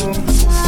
listen. listen.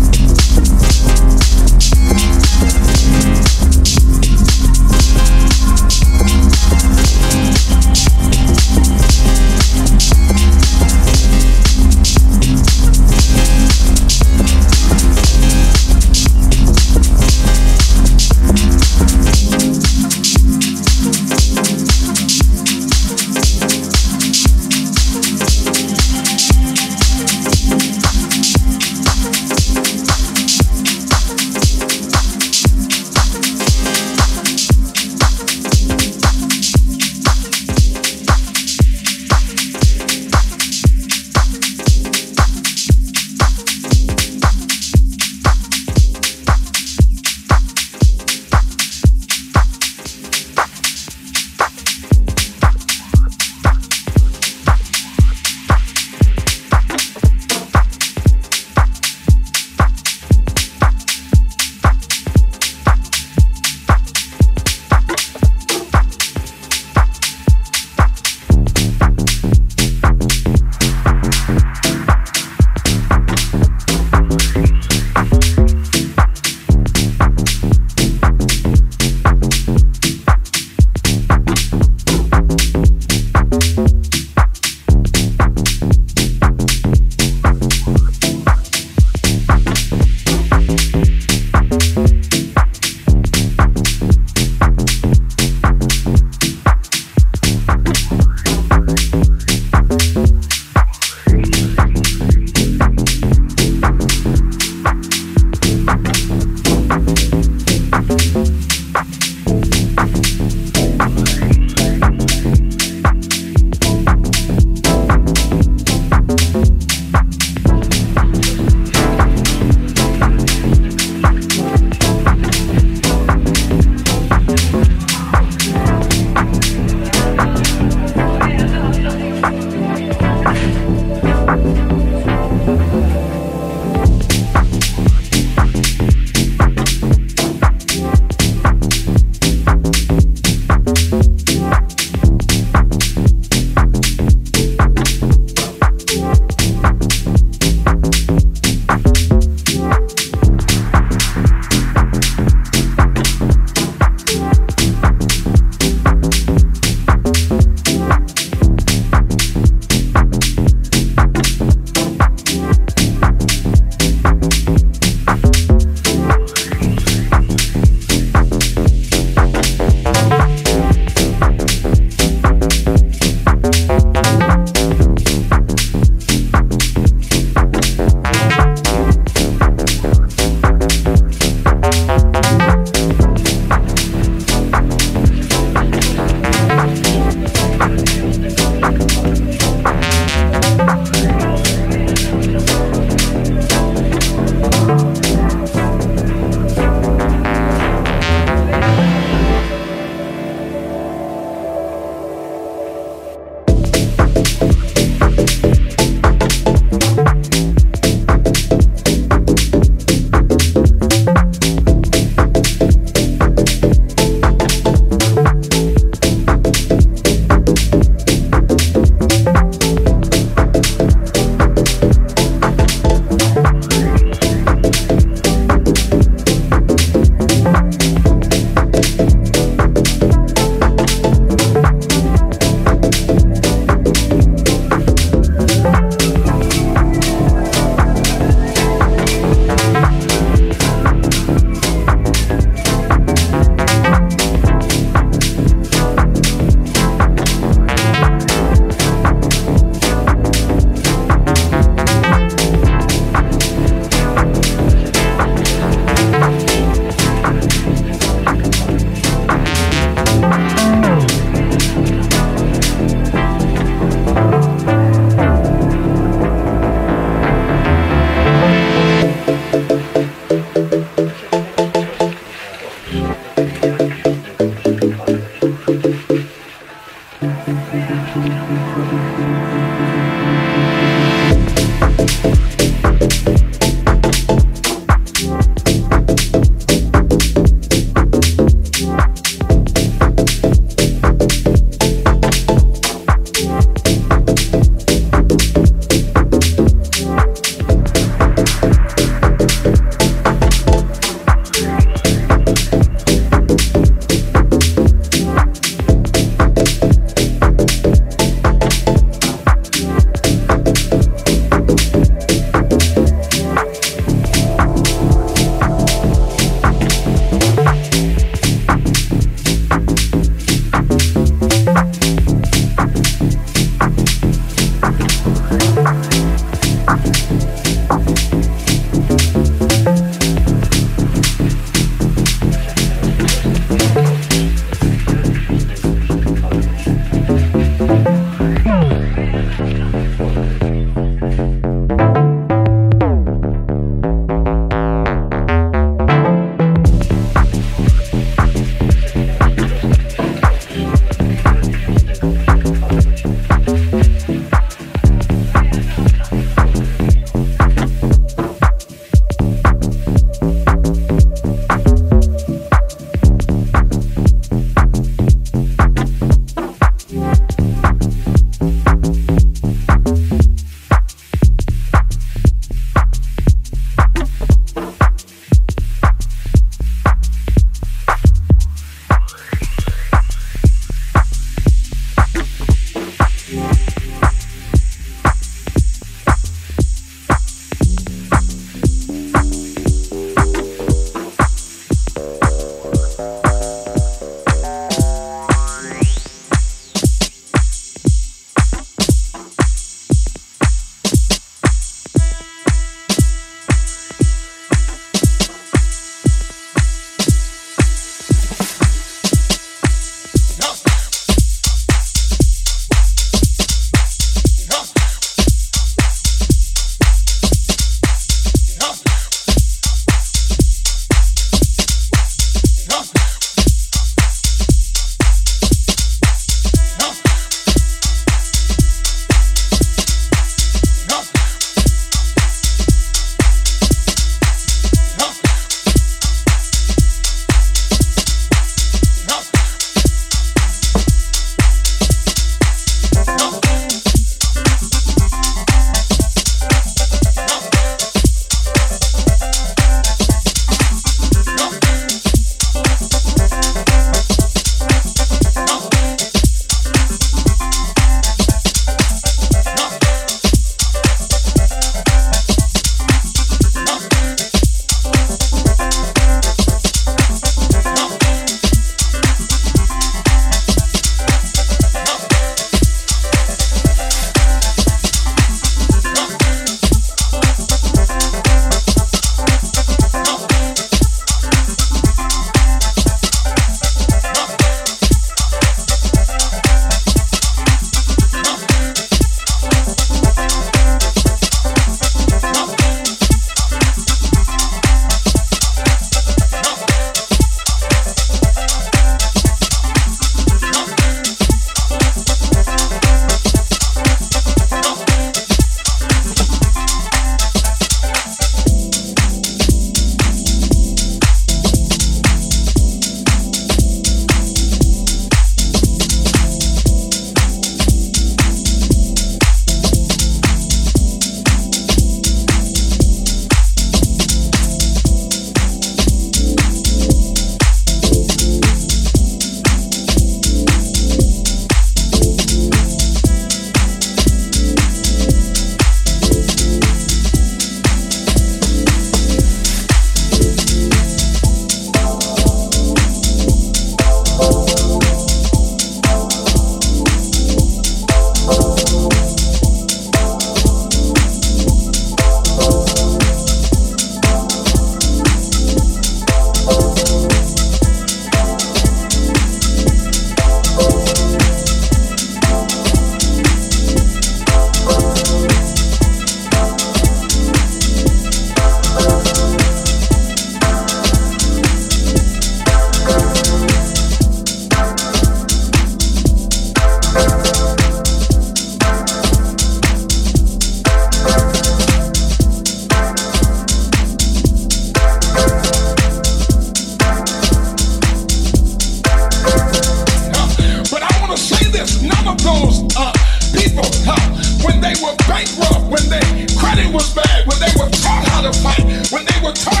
was bad, when they were taught how to fight, when they were taught